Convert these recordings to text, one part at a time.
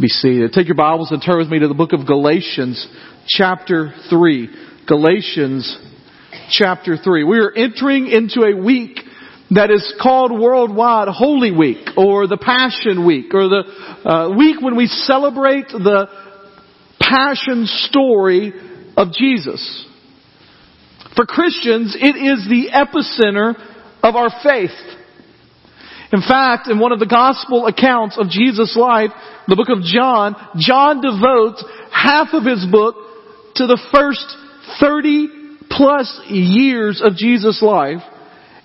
be seated. Take your Bibles and turn with me to the book of Galatians, chapter 3. Galatians, chapter 3. We are entering into a week that is called worldwide Holy Week, or the Passion Week, or the uh, week when we celebrate the Passion story of Jesus. For Christians, it is the epicenter of our faith. In fact, in one of the gospel accounts of Jesus' life, the book of John, John devotes half of his book to the first 30 plus years of Jesus' life,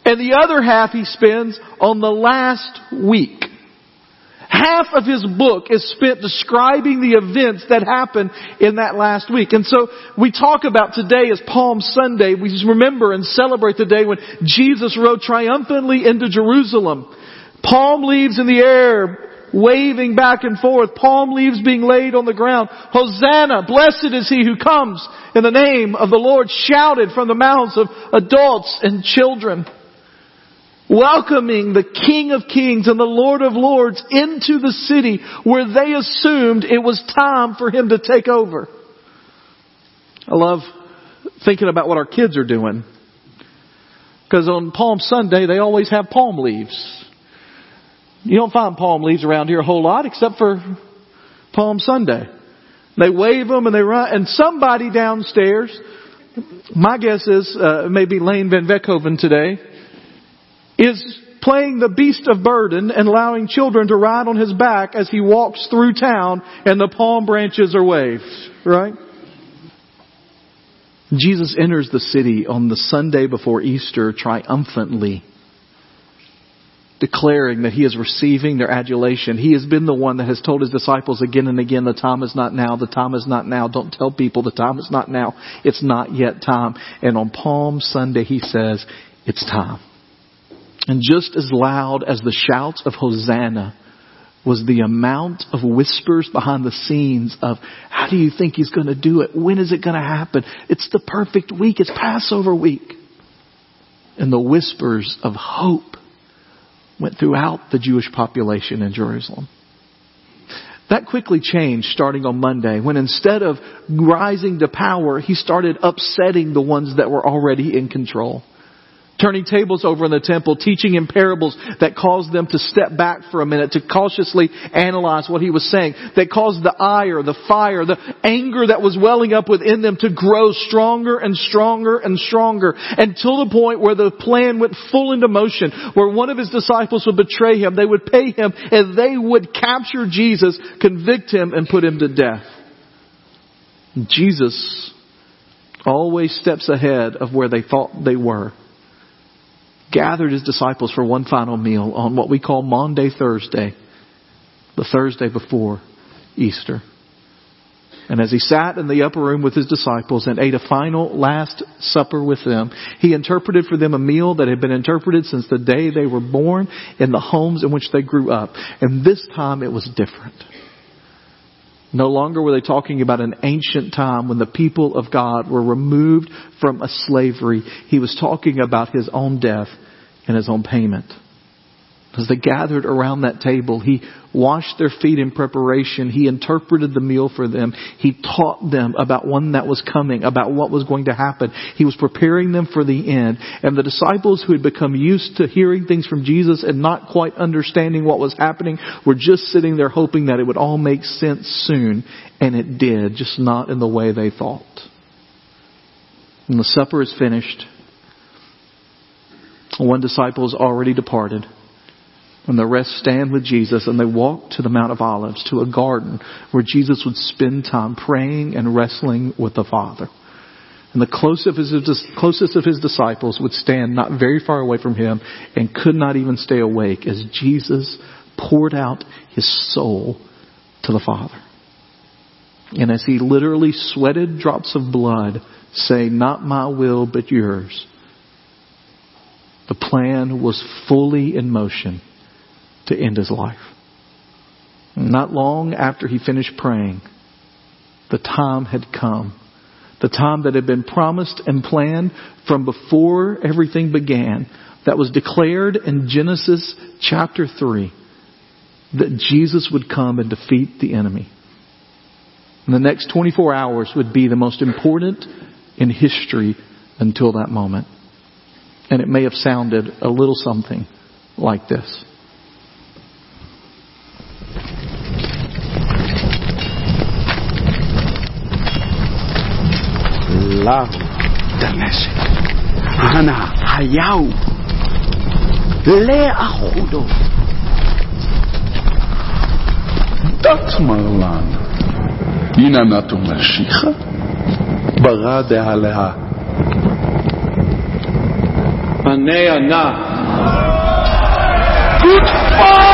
and the other half he spends on the last week. Half of his book is spent describing the events that happened in that last week. And so we talk about today as Palm Sunday. We remember and celebrate the day when Jesus rode triumphantly into Jerusalem. Palm leaves in the air, waving back and forth, palm leaves being laid on the ground. Hosanna, blessed is he who comes in the name of the Lord, shouted from the mouths of adults and children. Welcoming the King of Kings and the Lord of Lords into the city where they assumed it was time for him to take over. I love thinking about what our kids are doing. Because on Palm Sunday, they always have palm leaves. You don't find palm leaves around here a whole lot except for Palm Sunday. They wave them and they run, and somebody downstairs, my guess is, uh, maybe Lane Van Veckhoven today, is playing the beast of burden and allowing children to ride on his back as he walks through town and the palm branches are waved, right? Jesus enters the city on the Sunday before Easter triumphantly declaring that he is receiving their adulation. He has been the one that has told his disciples again and again, the time is not now, the time is not now. Don't tell people the time is not now. It's not yet time. And on Palm Sunday he says, it's time. And just as loud as the shouts of Hosanna was the amount of whispers behind the scenes of how do you think he's going to do it? When is it going to happen? It's the perfect week. It's Passover week. And the whispers of hope went throughout the Jewish population in Jerusalem. That quickly changed starting on Monday when instead of rising to power, he started upsetting the ones that were already in control turning tables over in the temple, teaching in parables that caused them to step back for a minute, to cautiously analyze what he was saying, that caused the ire, the fire, the anger that was welling up within them to grow stronger and stronger and stronger until the point where the plan went full into motion, where one of his disciples would betray him, they would pay him, and they would capture Jesus, convict him, and put him to death. Jesus always steps ahead of where they thought they were gathered his disciples for one final meal on what we call Maundy Thursday, the Thursday before Easter. And as he sat in the upper room with his disciples and ate a final last supper with them, he interpreted for them a meal that had been interpreted since the day they were born in the homes in which they grew up. And this time it was different. No longer were they talking about an ancient time when the people of God were removed from a slavery. He was talking about his own death and his own payment. As they gathered around that table, he washed their feet in preparation. He interpreted the meal for them. He taught them about one that was coming, about what was going to happen. He was preparing them for the end. And the disciples who had become used to hearing things from Jesus and not quite understanding what was happening were just sitting there hoping that it would all make sense soon. And it did, just not in the way they thought. When the supper is finished, one disciple has already departed. And the rest stand with Jesus and they walk to the Mount of Olives, to a garden where Jesus would spend time praying and wrestling with the Father. And the closest of, his, closest of his disciples would stand not very far away from him and could not even stay awake as Jesus poured out his soul to the Father. And as he literally sweated drops of blood, saying, Not my will, but yours, the plan was fully in motion to end his life. Not long after he finished praying, the time had come. The time that had been promised and planned from before everything began, that was declared in Genesis chapter 3. that Jesus would come and defeat the enemy. And the next 24 hours would be the most important in history until that moment. And it may have sounded a little something like this. לאו דמשק. אנא היהו לאחודו. דת מרלן, הנה נתו משיחה, ברא דהלאה. ענה ענה. Eli!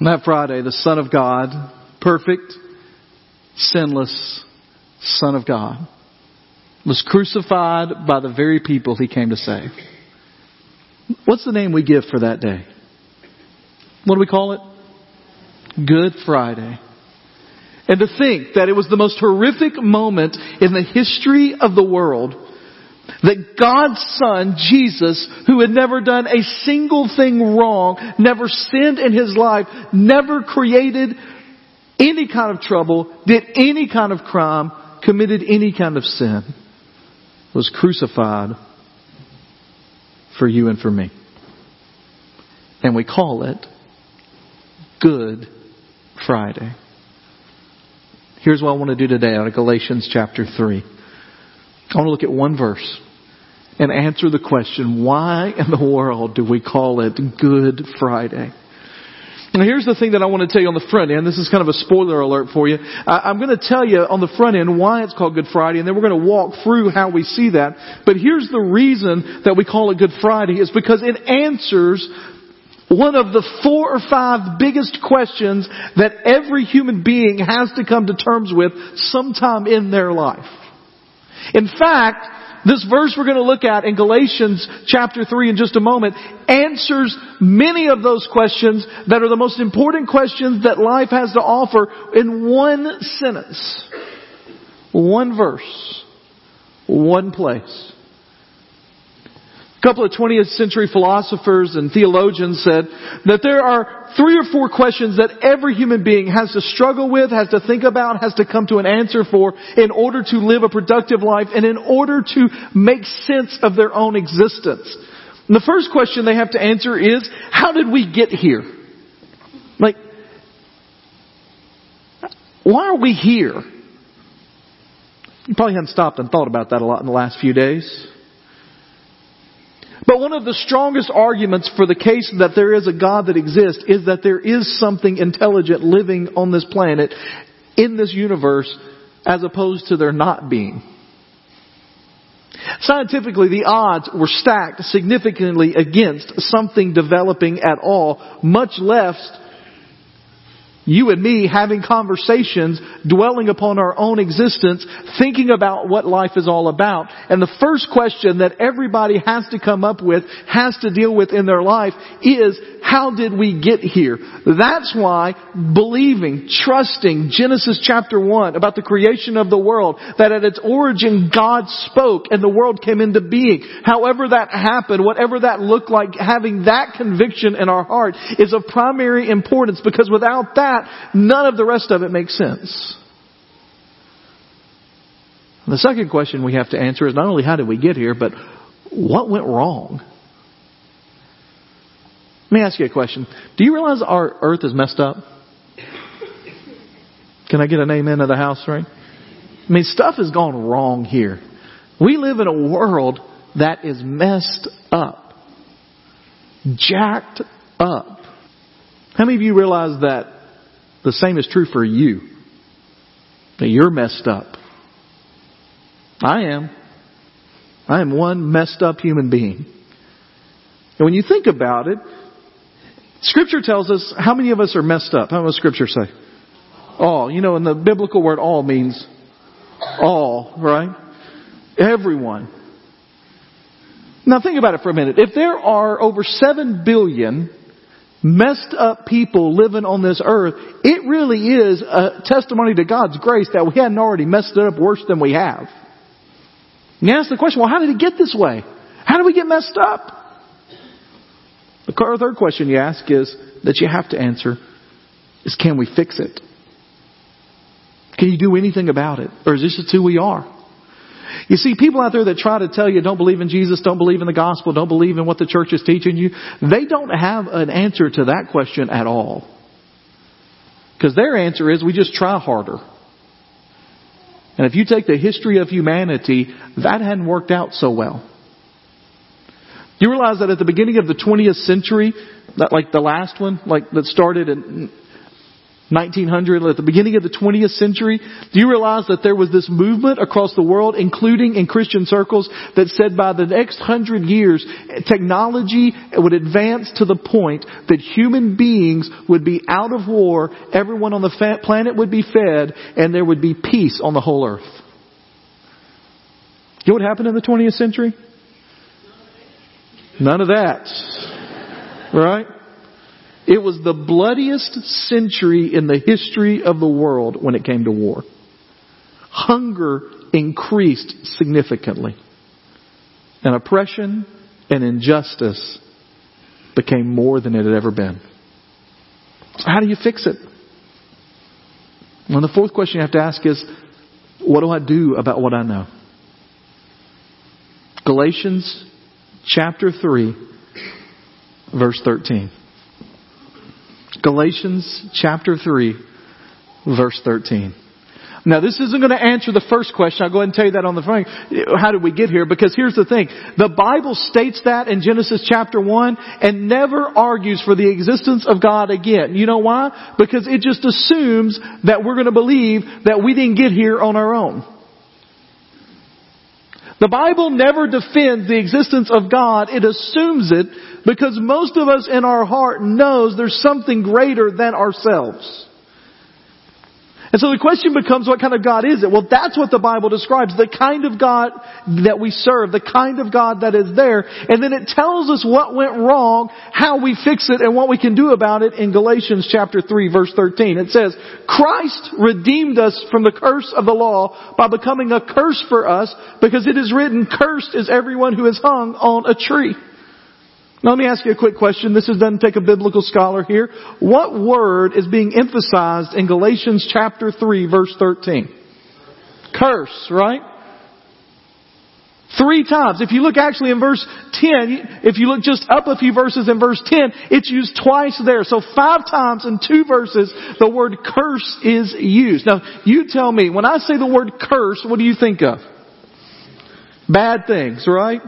That Friday, the Son of God, perfect, sinless Son of God, was crucified by the very people he came to save. What's the name we give for that day? What do we call it? Good Friday. And to think that it was the most horrific moment in the history of the world that God's Son, Jesus, who had never done a single thing wrong, never sinned in his life, never created any kind of trouble, did any kind of crime, committed any kind of sin, was crucified for you and for me. And we call it Good Friday. Here's what I want to do today out of Galatians chapter 3. I want to look at one verse and answer the question, why in the world do we call it Good Friday? Now here's the thing that I want to tell you on the front end. This is kind of a spoiler alert for you. I, I'm going to tell you on the front end why it's called Good Friday, and then we're going to walk through how we see that. But here's the reason that we call it Good Friday is because it answers one of the four or five biggest questions that every human being has to come to terms with sometime in their life. In fact, this verse we're going to look at in Galatians chapter 3 in just a moment answers many of those questions that are the most important questions that life has to offer in one sentence. One verse. One place. A couple of 20th century philosophers and theologians said that there are three or four questions that every human being has to struggle with, has to think about, has to come to an answer for in order to live a productive life and in order to make sense of their own existence. And the first question they have to answer is, how did we get here? Like, why are we here? You probably haven't stopped and thought about that a lot in the last few days. But one of the strongest arguments for the case that there is a God that exists is that there is something intelligent living on this planet, in this universe, as opposed to there not being. Scientifically, the odds were stacked significantly against something developing at all, much less you and me having conversations, dwelling upon our own existence, thinking about what life is all about. And the first question that everybody has to come up with, has to deal with in their life is, how did we get here? That's why believing, trusting Genesis chapter 1 about the creation of the world, that at its origin God spoke and the world came into being. However that happened, whatever that looked like, having that conviction in our heart is of primary importance because without that, none of the rest of it makes sense. The second question we have to answer is not only how did we get here, but what went wrong? Let me ask you a question. Do you realize our earth is messed up? Can I get an amen of the house, right? I mean, stuff has gone wrong here. We live in a world that is messed up. Jacked up. How many of you realize that the same is true for you? That you're messed up. I am. I am one messed up human being. And when you think about it, Scripture tells us how many of us are messed up. How does Scripture say? All. You know, in the biblical word all means all, right? Everyone. Now think about it for a minute. If there are over 7 billion messed up people living on this earth, it really is a testimony to God's grace that we hadn't already messed it up worse than we have. You ask the question, well, how did it get this way? How did we get messed up? The third question you ask is, that you have to answer, is can we fix it? Can you do anything about it? Or is this just who we are? You see, people out there that try to tell you don't believe in Jesus, don't believe in the gospel, don't believe in what the church is teaching you, they don't have an answer to that question at all. Because their answer is we just try harder. And if you take the history of humanity, that hadn't worked out so well. You realize that at the beginning of the 20th century, that like the last one, like that started in 1900, at the beginning of the 20th century, do you realize that there was this movement across the world, including in Christian circles, that said by the next hundred years, technology would advance to the point that human beings would be out of war, everyone on the planet would be fed, and there would be peace on the whole earth. You know what happened in the 20th century? None of that. Right? It was the bloodiest century in the history of the world when it came to war. Hunger increased significantly. And oppression and injustice became more than it had ever been. How do you fix it? Well, the fourth question you have to ask is, what do I do about what I know? Galatians chapter 3, verse 13. Galatians chapter 3, verse 13. Now this isn't going to answer the first question. I'll go ahead and tell you that on the front. How did we get here? Because here's the thing. The Bible states that in Genesis chapter 1 and never argues for the existence of God again. You know why? Because it just assumes that we're going to believe that we didn't get here on our own. The Bible never defends the existence of God. It assumes it because most of us in our heart knows there's something greater than ourselves. And so the question becomes, what kind of God is it? Well, that's what the Bible describes. The kind of God that we serve, the kind of God that is there. And then it tells us what went wrong, how we fix it, and what we can do about it in Galatians chapter 3 verse 13. It says, Christ redeemed us from the curse of the law by becoming a curse for us because it is written, cursed is everyone who is hung on a tree. Now let me ask you a quick question. This is, doesn't take a biblical scholar here. What word is being emphasized in Galatians chapter 3 verse 13? Curse, right? Three times. If you look actually in verse 10, if you look just up a few verses in verse 10, it's used twice there. So five times in two verses, the word curse is used. Now, you tell me, when I say the word curse, what do you think of? Bad things, right?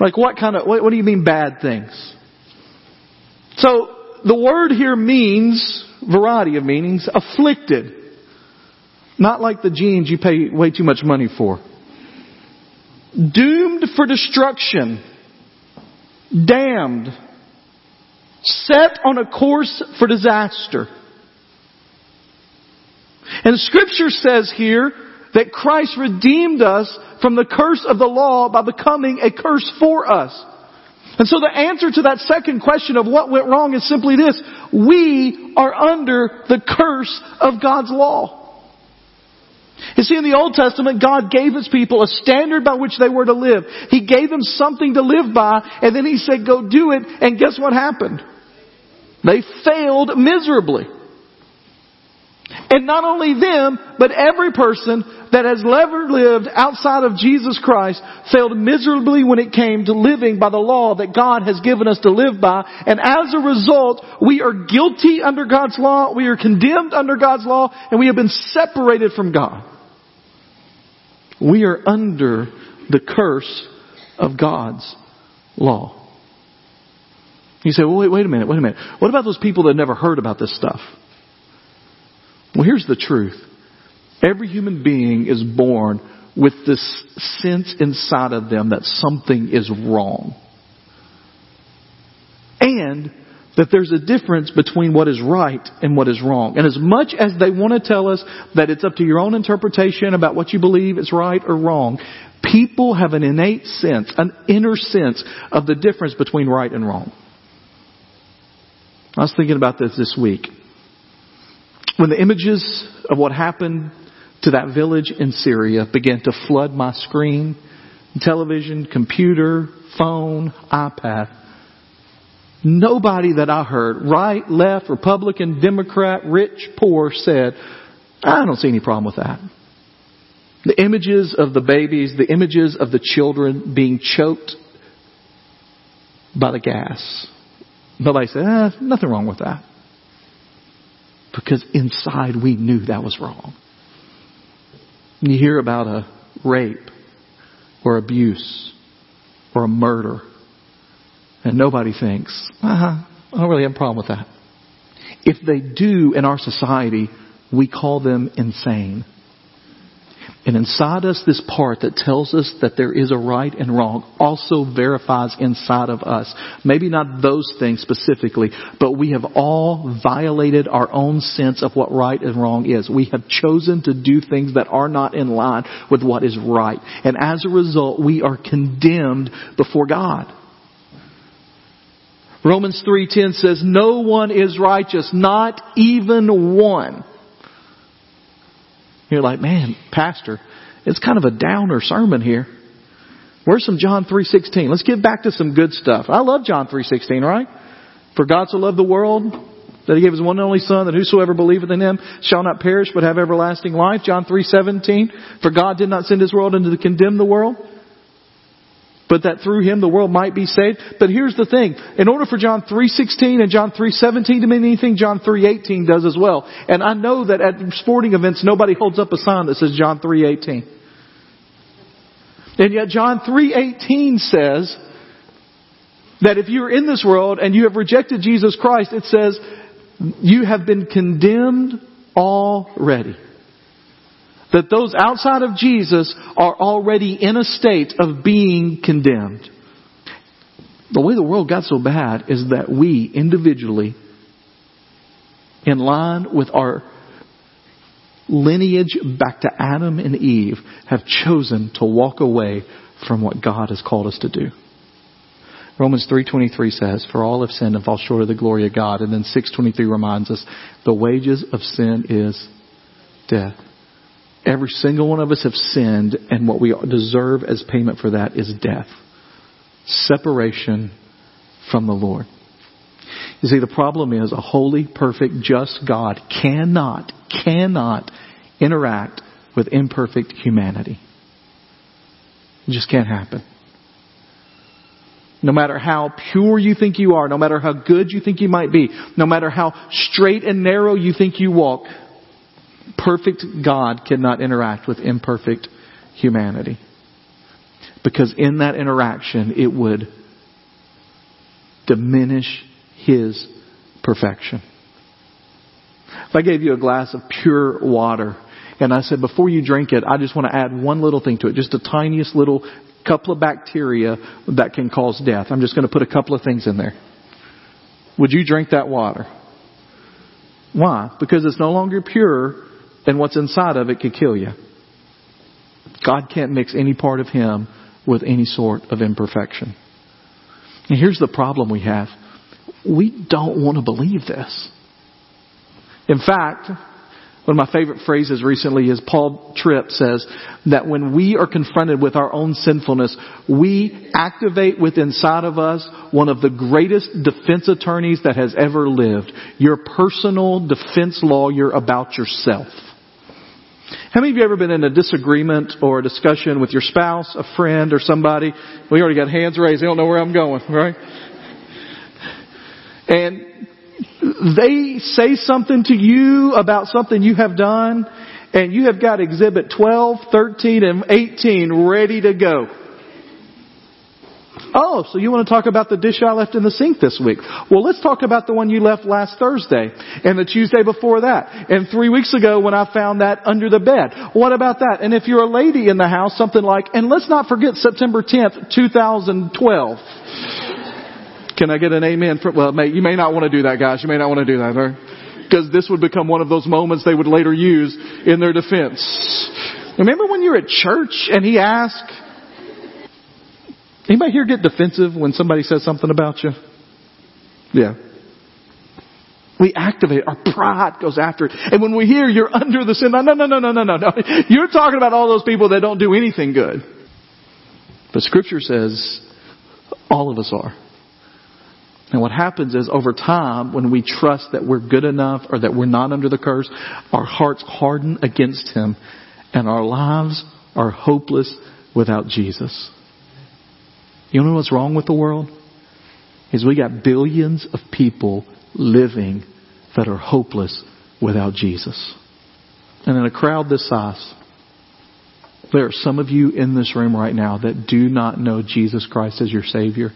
Like what kind of, what, what do you mean bad things? So, the word here means, variety of meanings, afflicted. Not like the jeans you pay way too much money for. Doomed for destruction. Damned. Set on a course for disaster. And scripture says here that Christ redeemed us from the curse of the law by becoming a curse for us. And so the answer to that second question of what went wrong is simply this. We are under the curse of God's law. You see, in the Old Testament, God gave His people a standard by which they were to live. He gave them something to live by, and then He said, go do it, and guess what happened? They failed miserably. And not only them, but every person that has ever lived outside of Jesus Christ failed miserably when it came to living by the law that God has given us to live by. And as a result, we are guilty under God's law, we are condemned under God's law, and we have been separated from God. We are under the curse of God's law. You say, well, wait, wait a minute, wait a minute. What about those people that never heard about this stuff? Well, here's the truth. Every human being is born with this sense inside of them that something is wrong. And that there's a difference between what is right and what is wrong. And as much as they want to tell us that it's up to your own interpretation about what you believe is right or wrong, people have an innate sense, an inner sense of the difference between right and wrong. I was thinking about this this week. When the images of what happened to that village in Syria began to flood my screen, television, computer, phone, iPad, nobody that I heard, right, left, Republican, Democrat, rich, poor, said, I don't see any problem with that. The images of the babies, the images of the children being choked by the gas. Nobody said, eh, nothing wrong with that. Because inside we knew that was wrong. You hear about a rape or abuse or a murder and nobody thinks, uh-huh, I don't really have a problem with that. If they do in our society, we call them insane. And inside us, this part that tells us that there is a right and wrong also verifies inside of us. Maybe not those things specifically, but we have all violated our own sense of what right and wrong is. We have chosen to do things that are not in line with what is right. And as a result, we are condemned before God. Romans 3.10 says, No one is righteous, not even one. You're like, man, pastor, it's kind of a downer sermon here. Where's some John 3.16? Let's get back to some good stuff. I love John 3.16, right? For God so loved the world that he gave his one and only son that whosoever believeth in him shall not perish but have everlasting life. John 3.17. For God did not send his world into to condemn the world, but that through him the world might be saved. But here's the thing. In order for John 3.16 and John 3.17 to mean anything, John 3.18 does as well. And I know that at sporting events nobody holds up a sign that says John 3.18. And yet John 3.18 says that if you're in this world and you have rejected Jesus Christ, it says you have been condemned already that those outside of Jesus are already in a state of being condemned. The way the world got so bad is that we individually, in line with our lineage back to Adam and Eve have chosen to walk away from what God has called us to do. Romans 3.23 says, For all have sinned and fall short of the glory of God. And then 6.23 reminds us, the wages of sin is death. Every single one of us have sinned, and what we deserve as payment for that is death. Separation from the Lord. You see, the problem is a holy, perfect, just God cannot, cannot interact with imperfect humanity. It just can't happen. No matter how pure you think you are, no matter how good you think you might be, no matter how straight and narrow you think you walk, perfect God cannot interact with imperfect humanity. Because in that interaction, it would diminish His perfection. If I gave you a glass of pure water and I said, before you drink it, I just want to add one little thing to it, just the tiniest little couple of bacteria that can cause death. I'm just going to put a couple of things in there. Would you drink that water? Why? Because it's no longer pure and what's inside of it could kill you. God can't mix any part of Him with any sort of imperfection. And here's the problem we have. We don't want to believe this. In fact, one of my favorite phrases recently is Paul Tripp says that when we are confronted with our own sinfulness, we activate within inside of us one of the greatest defense attorneys that has ever lived. Your personal defense lawyer about yourself. How many of you ever been in a disagreement or a discussion with your spouse, a friend, or somebody? We already got hands raised. They don't know where I'm going, right? And they say something to you about something you have done, and you have got exhibit 12, 13, and 18 ready to go. Oh, so you want to talk about the dish I left in the sink this week? Well, let's talk about the one you left last Thursday and the Tuesday before that and three weeks ago when I found that under the bed. What about that? And if you're a lady in the house, something like, and let's not forget September 10th, 2012. Can I get an amen? For, well, may, you may not want to do that, guys. You may not want to do that, right? Because this would become one of those moments they would later use in their defense. Remember when you're at church and he asked, Anybody here get defensive when somebody says something about you? Yeah. We activate, our pride goes after it. And when we hear you're under the sin, no, no, no, no, no, no, no, no. You're talking about all those people that don't do anything good. But scripture says all of us are. And what happens is over time, when we trust that we're good enough or that we're not under the curse, our hearts harden against Him and our lives are hopeless without Jesus. You know what's wrong with the world? Is we got billions of people living that are hopeless without Jesus. And in a crowd this size, there are some of you in this room right now that do not know Jesus Christ as your Savior,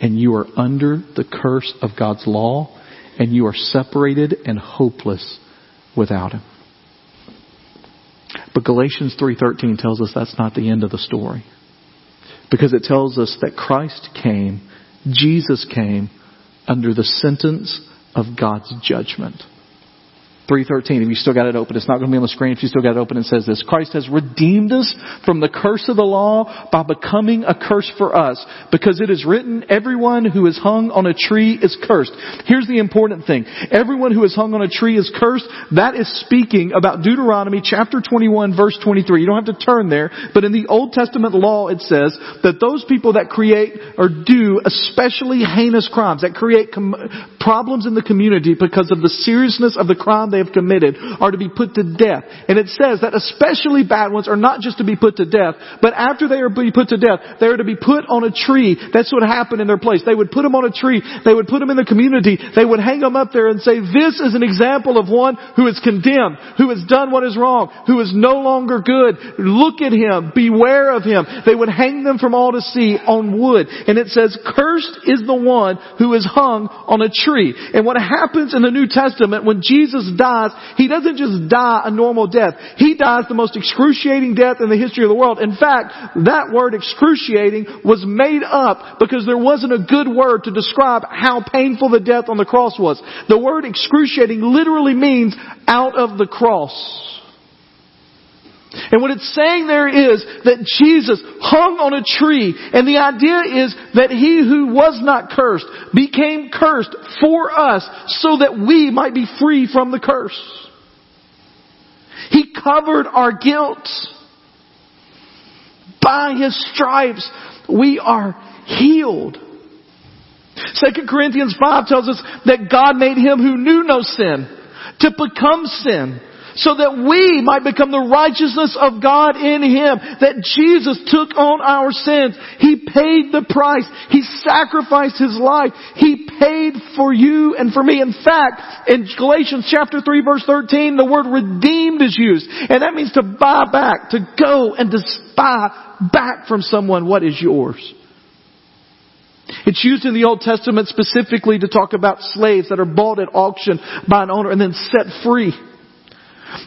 and you are under the curse of God's law, and you are separated and hopeless without Him. But Galatians 3.13 tells us that's not the end of the story. Because it tells us that Christ came, Jesus came under the sentence of God's judgment. 3.13, if you still got it open, it's not going to be on the screen. If you still got it open, it says this. Christ has redeemed us from the curse of the law by becoming a curse for us. Because it is written, everyone who is hung on a tree is cursed. Here's the important thing. Everyone who is hung on a tree is cursed. That is speaking about Deuteronomy chapter 21 verse 23. You don't have to turn there, but in the Old Testament law it says that those people that create or do especially heinous crimes, that create com- problems in the community because of the seriousness of the crime they have committed are to be put to death. And it says that especially bad ones are not just to be put to death, but after they are put to death, they are to be put on a tree. That's what happened in their place. They would put them on a tree. They would put them in the community. They would hang them up there and say, this is an example of one who is condemned, who has done what is wrong, who is no longer good. Look at him. Beware of him. They would hang them from all to see on wood. And it says, cursed is the one who is hung on a tree. And what happens in the New Testament when Jesus dies, he doesn't just die a normal death. He dies the most excruciating death in the history of the world. In fact, that word excruciating was made up because there wasn't a good word to describe how painful the death on the cross was. The word excruciating literally means out of the cross. And what it's saying there is that Jesus hung on a tree and the idea is that he who was not cursed became cursed for us so that we might be free from the curse. He covered our guilt. By his stripes we are healed. 2 Corinthians 5 tells us that God made him who knew no sin to become sin so that we might become the righteousness of God in Him. That Jesus took on our sins. He paid the price. He sacrificed His life. He paid for you and for me. In fact, in Galatians chapter 3 verse 13, the word redeemed is used. And that means to buy back, to go and to buy back from someone what is yours. It's used in the Old Testament specifically to talk about slaves that are bought at auction by an owner and then set free.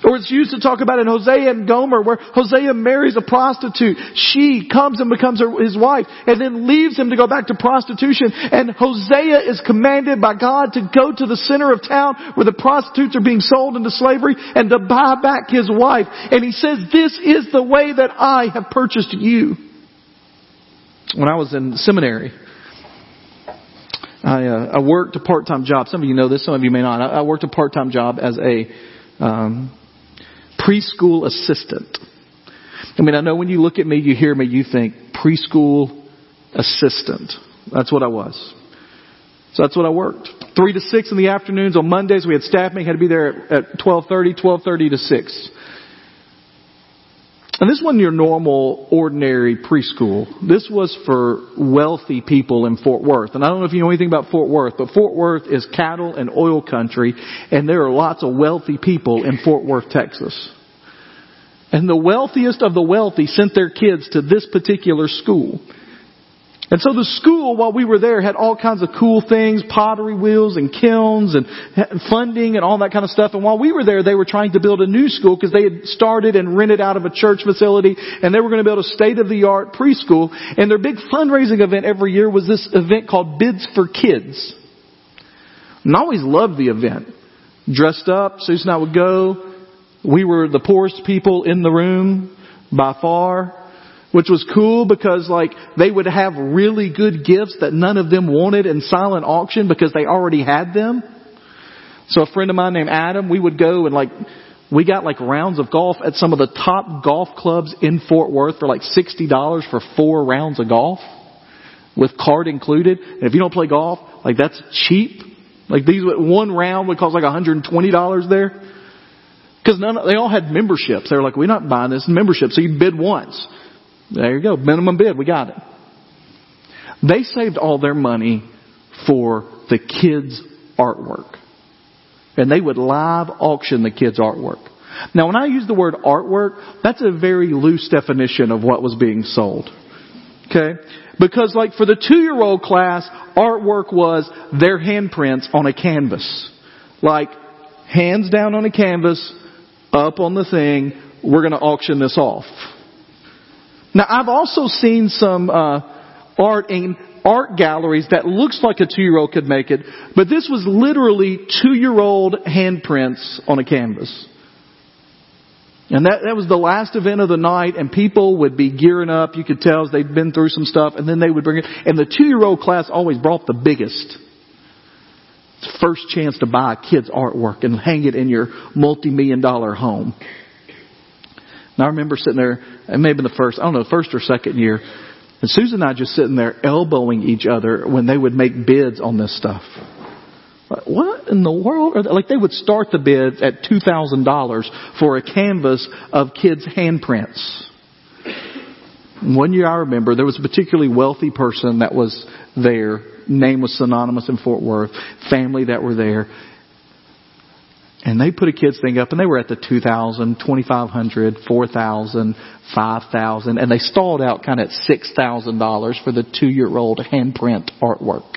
Or it's used to talk about in Hosea and Gomer where Hosea marries a prostitute. She comes and becomes his wife and then leaves him to go back to prostitution. And Hosea is commanded by God to go to the center of town where the prostitutes are being sold into slavery and to buy back his wife. And he says, this is the way that I have purchased you. When I was in seminary, I, uh, I worked a part-time job. Some of you know this, some of you may not. I, I worked a part-time job as a um, preschool assistant. I mean, I know when you look at me, you hear me, you think preschool assistant. That's what I was. So that's what I worked. Three to six in the afternoons on Mondays. We had staff meeting. Had to be there at twelve thirty. Twelve thirty to six. And this wasn't your normal, ordinary preschool. This was for wealthy people in Fort Worth. And I don't know if you know anything about Fort Worth, but Fort Worth is cattle and oil country, and there are lots of wealthy people in Fort Worth, Texas. And the wealthiest of the wealthy sent their kids to this particular school. And so the school, while we were there, had all kinds of cool things, pottery wheels and kilns and funding and all that kind of stuff. And while we were there, they were trying to build a new school because they had started and rented out of a church facility and they were going to build a state-of-the-art preschool. And their big fundraising event every year was this event called Bids for Kids. And I always loved the event. Dressed up, Susan and I would go. We were the poorest people in the room by far which was cool because like they would have really good gifts that none of them wanted in silent auction because they already had them. So a friend of mine named Adam, we would go and like we got like rounds of golf at some of the top golf clubs in Fort Worth for like $60 for four rounds of golf with card included. And if you don't play golf, like that's cheap. Like these, one round would cost like $120 there. Cause none, of they all had memberships. They were like, we're not buying this membership. So you bid once. There you go. Minimum bid. We got it. They saved all their money for the kids' artwork. And they would live auction the kids' artwork. Now when I use the word artwork, that's a very loose definition of what was being sold. Okay? Because like for the two year old class, artwork was their handprints on a canvas. Like, hands down on a canvas, up on the thing, we're gonna auction this off. Now I've also seen some uh, art in art galleries that looks like a two-year-old could make it, but this was literally two-year-old handprints on a canvas. And that, that was the last event of the night and people would be gearing up. You could tell they'd been through some stuff and then they would bring it. And the two-year-old class always brought the biggest. First chance to buy a kid's artwork and hang it in your multi-million dollar home. And I remember sitting there, it may have been the first, I don't know, first or second year, and Susan and I just sitting there elbowing each other when they would make bids on this stuff. What in the world? Are they? Like they would start the bids at $2,000 for a canvas of kids' handprints. One year I remember there was a particularly wealthy person that was there. Name was synonymous in Fort Worth. Family that were there. And they put a kids thing up and they were at the 2000, 2500, 4000, 5000 and they stalled out kind of at $6,000 for the two year old handprint artwork.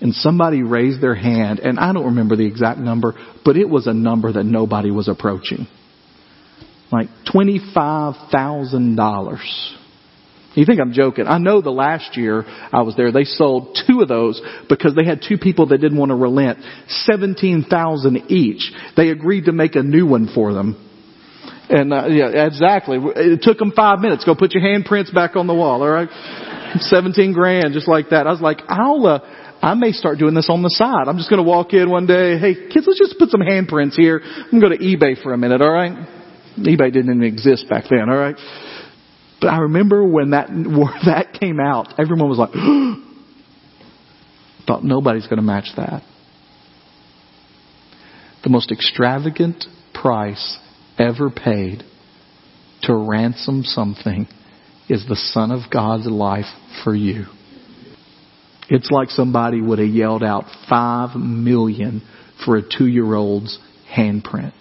And somebody raised their hand and I don't remember the exact number, but it was a number that nobody was approaching. Like $25,000. You think I'm joking. I know the last year I was there, they sold two of those because they had two people that didn't want to relent. 17,000 each. They agreed to make a new one for them. And uh, yeah, exactly. It took them five minutes. Go put your handprints back on the wall. All right, seventeen grand, just like that. I was like, I'll. Uh, I may start doing this on the side. I'm just going to walk in one day. Hey, kids, let's just put some handprints here. I'm going to go to eBay for a minute. All right. eBay didn't even exist back then. All right. But I remember when that that came out, everyone was like, thought nobody's going to match that. The most extravagant price ever paid to ransom something is the Son of God's life for you. It's like somebody would have yelled out five million for a two year old's handprint.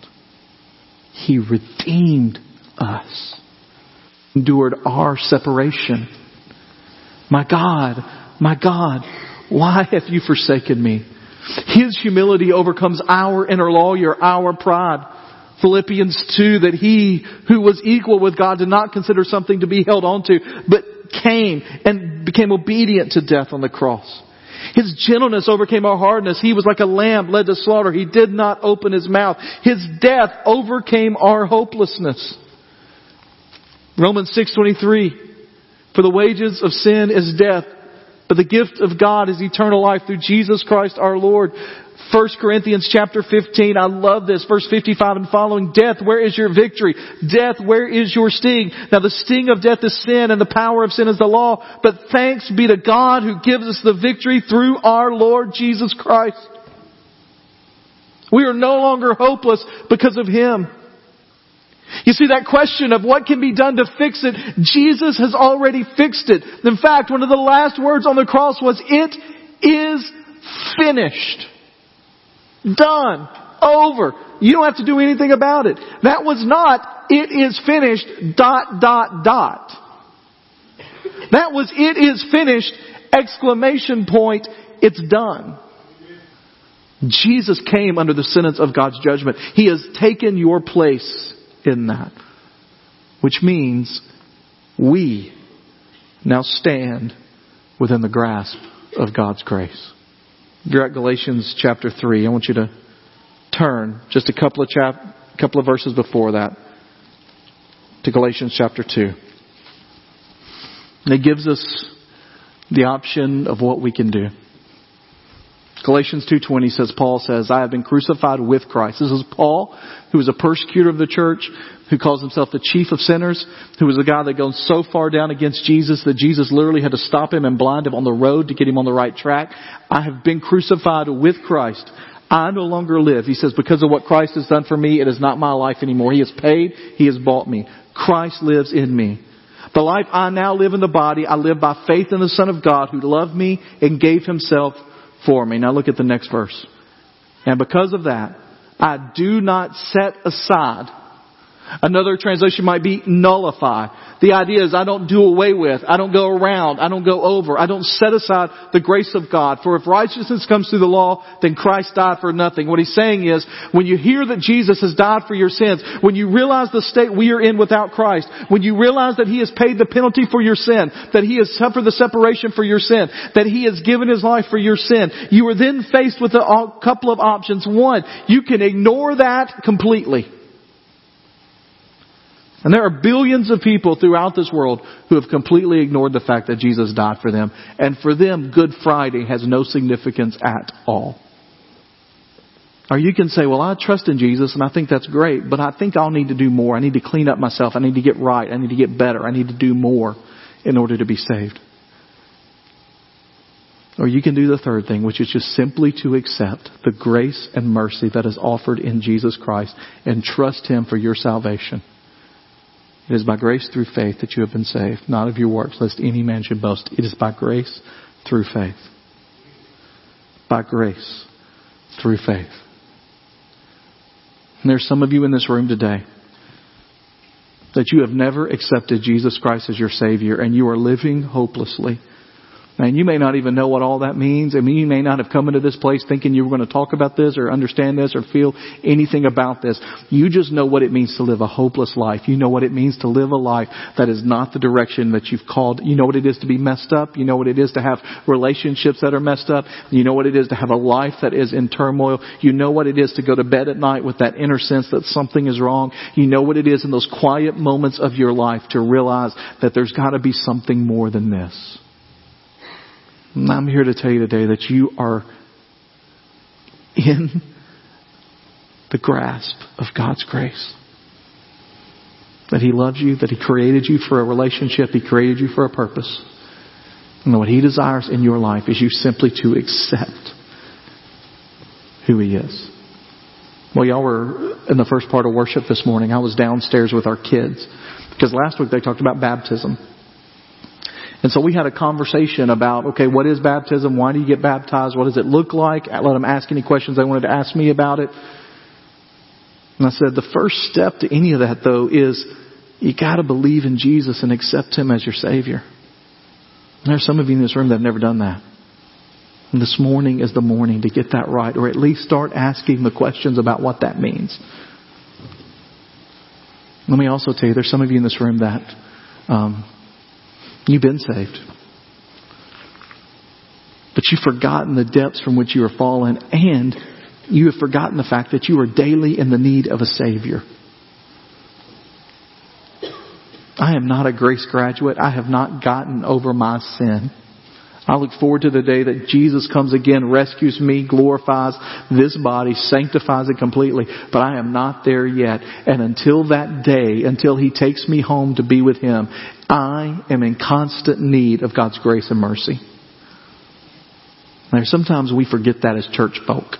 He redeemed us, endured our separation. My God, my God, why have you forsaken me? His humility overcomes our inner lawyer, our pride. Philippians 2 that he who was equal with God did not consider something to be held onto, but came and became obedient to death on the cross. His gentleness overcame our hardness. He was like a lamb led to slaughter. He did not open his mouth. His death overcame our hopelessness. Romans 6:23 For the wages of sin is death, but the gift of God is eternal life through Jesus Christ our Lord. 1 Corinthians chapter 15, I love this, verse 55 and following. Death, where is your victory? Death, where is your sting? Now the sting of death is sin and the power of sin is the law, but thanks be to God who gives us the victory through our Lord Jesus Christ. We are no longer hopeless because of Him. You see that question of what can be done to fix it, Jesus has already fixed it. In fact, one of the last words on the cross was, it is finished. Done. Over. You don't have to do anything about it. That was not, it is finished, dot, dot, dot. That was, it is finished, exclamation point, it's done. Jesus came under the sentence of God's judgment. He has taken your place in that. Which means we now stand within the grasp of God's grace. You're at Galatians chapter 3, I want you to turn just a couple of chap, couple of verses before that to Galatians chapter 2. And it gives us the option of what we can do. Galatians 2:20 says Paul says, "I have been crucified with Christ." This is Paul, who was a persecutor of the church, who calls himself the chief of sinners, who was a guy that goes so far down against Jesus that Jesus literally had to stop him and blind him on the road to get him on the right track. I have been crucified with Christ. I no longer live. He says, because of what Christ has done for me, it is not my life anymore. He has paid. He has bought me. Christ lives in me. The life I now live in the body, I live by faith in the Son of God who loved me and gave himself for me. Now look at the next verse. And because of that, I do not set aside Another translation might be nullify. The idea is I don't do away with, I don't go around, I don't go over, I don't set aside the grace of God. For if righteousness comes through the law, then Christ died for nothing. What he's saying is, when you hear that Jesus has died for your sins, when you realize the state we are in without Christ, when you realize that he has paid the penalty for your sin, that he has suffered the separation for your sin, that he has given his life for your sin, you are then faced with a couple of options. One, you can ignore that completely. And there are billions of people throughout this world who have completely ignored the fact that Jesus died for them. And for them, Good Friday has no significance at all. Or you can say, well, I trust in Jesus and I think that's great, but I think I'll need to do more. I need to clean up myself. I need to get right. I need to get better. I need to do more in order to be saved. Or you can do the third thing, which is just simply to accept the grace and mercy that is offered in Jesus Christ and trust Him for your salvation. It is by grace through faith that you have been saved, not of your works, lest any man should boast. It is by grace through faith. By grace through faith. And there's some of you in this room today that you have never accepted Jesus Christ as your Savior and you are living hopelessly. And you may not even know what all that means. I mean, you may not have come into this place thinking you were going to talk about this or understand this or feel anything about this. You just know what it means to live a hopeless life. You know what it means to live a life that is not the direction that you've called. You know what it is to be messed up. You know what it is to have relationships that are messed up. You know what it is to have a life that is in turmoil. You know what it is to go to bed at night with that inner sense that something is wrong. You know what it is in those quiet moments of your life to realize that there's got to be something more than this. And I'm here to tell you today that you are in the grasp of God's grace. That He loves you, that He created you for a relationship, He created you for a purpose. And what He desires in your life is you simply to accept who He is. Well, y'all were in the first part of worship this morning. I was downstairs with our kids because last week they talked about baptism. And so we had a conversation about, okay, what is baptism? Why do you get baptized? What does it look like? I let them ask any questions they wanted to ask me about it. And I said, the first step to any of that though is you gotta believe in Jesus and accept Him as your Savior. And there's some of you in this room that have never done that. And this morning is the morning to get that right, or at least start asking the questions about what that means. Let me also tell you, there's some of you in this room that um, You've been saved. But you've forgotten the depths from which you are fallen, and you have forgotten the fact that you are daily in the need of a Savior. I am not a grace graduate. I have not gotten over my sin. I look forward to the day that Jesus comes again, rescues me, glorifies this body, sanctifies it completely. But I am not there yet. And until that day, until He takes me home to be with Him, I am in constant need of God's grace and mercy. Now, sometimes we forget that as church folk.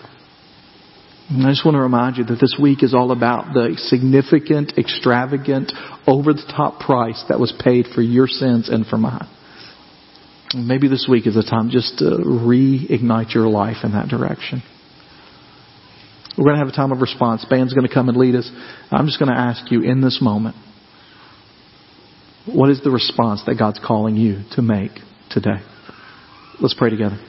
I just want to remind you that this week is all about the significant, extravagant, over the top price that was paid for your sins and for mine. Maybe this week is a time just to reignite your life in that direction. We're going to have a time of response. Band's going to come and lead us. I'm just going to ask you in this moment, what is the response that God's calling you to make today? Let's pray together.